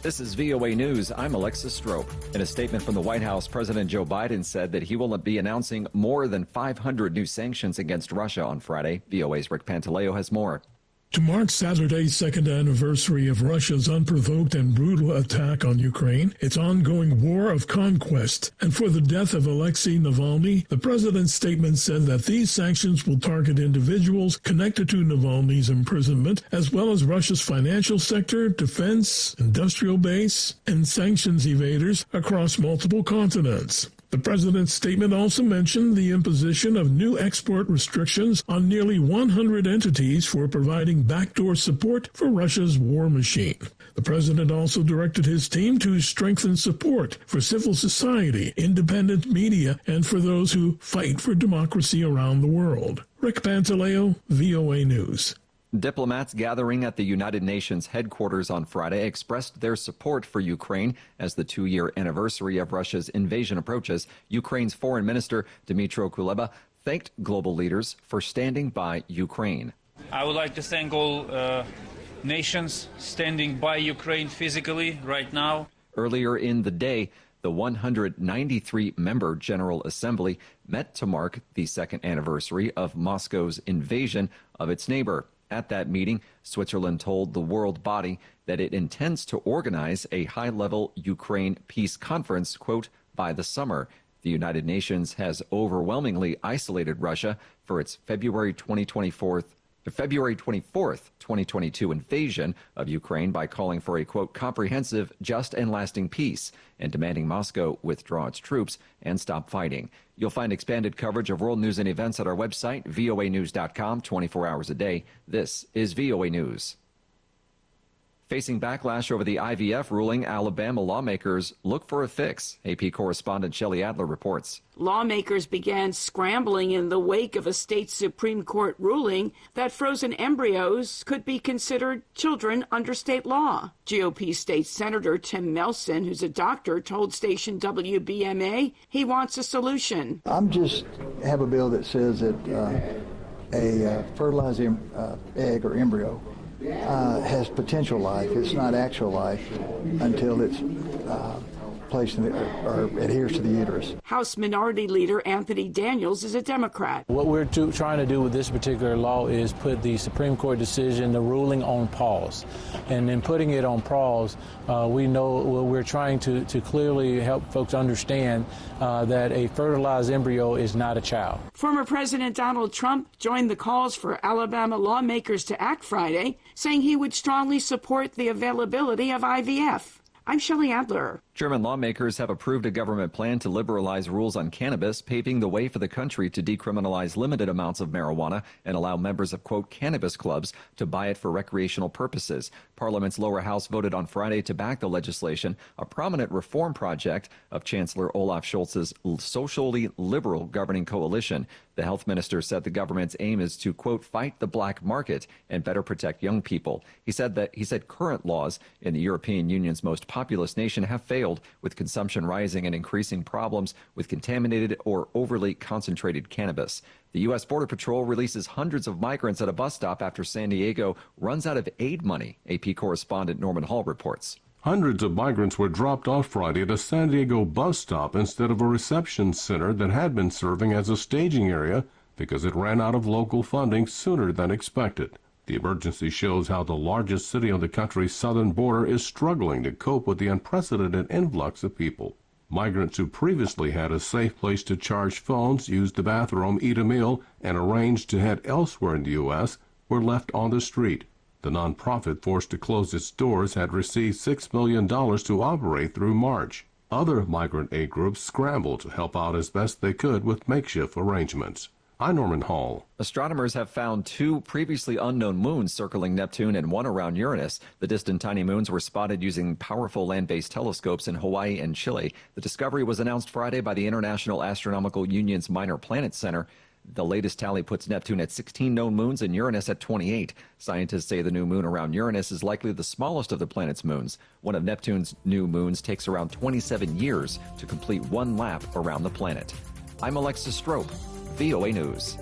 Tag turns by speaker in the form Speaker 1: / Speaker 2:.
Speaker 1: This is VOA News. I'm Alexis Strope. In a statement from the White House, President Joe Biden said that he will be announcing more than 500 new sanctions against Russia on Friday. VOA's Rick Pantaleo has more.
Speaker 2: To mark Saturday's second anniversary of Russia's unprovoked and brutal attack on Ukraine, its ongoing war of conquest, and for the death of Alexei Navalny, the president's statement said that these sanctions will target individuals connected to Navalny's imprisonment, as well as Russia's financial sector, defense, industrial base, and sanctions evaders across multiple continents. The president's statement also mentioned the imposition of new export restrictions on nearly 100 entities for providing backdoor support for Russia's war machine. The president also directed his team to strengthen support for civil society, independent media, and for those who fight for democracy around the world. Rick Pantaleo, VOA News.
Speaker 1: Diplomats gathering at the United Nations headquarters on Friday expressed their support for Ukraine as the two year anniversary of Russia's invasion approaches. Ukraine's Foreign Minister Dmytro Kuleba thanked global leaders for standing by Ukraine.
Speaker 3: I would like to thank all uh, nations standing by Ukraine physically right now.
Speaker 1: Earlier in the day, the 193 member General Assembly met to mark the second anniversary of Moscow's invasion of its neighbor. At that meeting, Switzerland told the world body that it intends to organize a high level Ukraine peace conference, quote, by the summer. The United Nations has overwhelmingly isolated Russia for its February 2024 February 24th, 2022 invasion of Ukraine by calling for a quote comprehensive, just and lasting peace and demanding Moscow withdraw its troops and stop fighting. You'll find expanded coverage of world news and events at our website voanews.com 24 hours a day. This is VOA News. Facing backlash over the IVF ruling, Alabama lawmakers look for a fix. AP correspondent Shelley Adler reports.
Speaker 4: Lawmakers began scrambling in the wake of a state Supreme Court ruling that frozen embryos could be considered children under state law. GOP State Senator Tim Melson, who's a doctor, told station WBMA he wants a solution.
Speaker 5: I'm just have a bill that says that uh, a uh, fertilized uh, egg or embryo uh, has potential life. It's not actual life until it's uh, placed in the, or adheres to the uterus.
Speaker 4: House Minority Leader Anthony Daniels is a Democrat.
Speaker 6: What we're to, trying to do with this particular law is put the Supreme Court decision, the ruling, on pause. And in putting it on pause, uh, we know well, we're trying to, to clearly help folks understand uh, that a fertilized embryo is not a child.
Speaker 4: Former President Donald Trump joined the calls for Alabama lawmakers to act Friday, saying he would strongly support the availability of IVF. I'm Shelley Adler.
Speaker 1: German lawmakers have approved a government plan to liberalize rules on cannabis, paving the way for the country to decriminalize limited amounts of marijuana and allow members of, quote, cannabis clubs to buy it for recreational purposes. Parliament's lower house voted on Friday to back the legislation, a prominent reform project of Chancellor Olaf Scholz's socially liberal governing coalition. The health minister said the government's aim is to, quote, fight the black market and better protect young people. He said that he said current laws in the European Union's most populous nation have failed, with consumption rising and increasing problems with contaminated or overly concentrated cannabis. The U.S. Border Patrol releases hundreds of migrants at a bus stop after San Diego runs out of aid money, AP correspondent Norman Hall reports.
Speaker 7: Hundreds of migrants were dropped off Friday at a San Diego bus stop instead of a reception center that had been serving as a staging area because it ran out of local funding sooner than expected. The emergency shows how the largest city on the country's southern border is struggling to cope with the unprecedented influx of people. Migrants who previously had a safe place to charge phones, use the bathroom, eat a meal, and arrange to head elsewhere in the U.S. were left on the street. The nonprofit forced to close its doors had received $6 million to operate through March. Other migrant aid groups scrambled to help out as best they could with makeshift arrangements. I'm Norman Hall.
Speaker 1: Astronomers have found two previously unknown moons circling Neptune and one around Uranus. The distant tiny moons were spotted using powerful land based telescopes in Hawaii and Chile. The discovery was announced Friday by the International Astronomical Union's Minor Planet Center. The latest tally puts Neptune at 16 known moons and Uranus at 28. Scientists say the new moon around Uranus is likely the smallest of the planet's moons. One of Neptune's new moons takes around 27 years to complete one lap around the planet. I'm Alexis Strope, VOA News.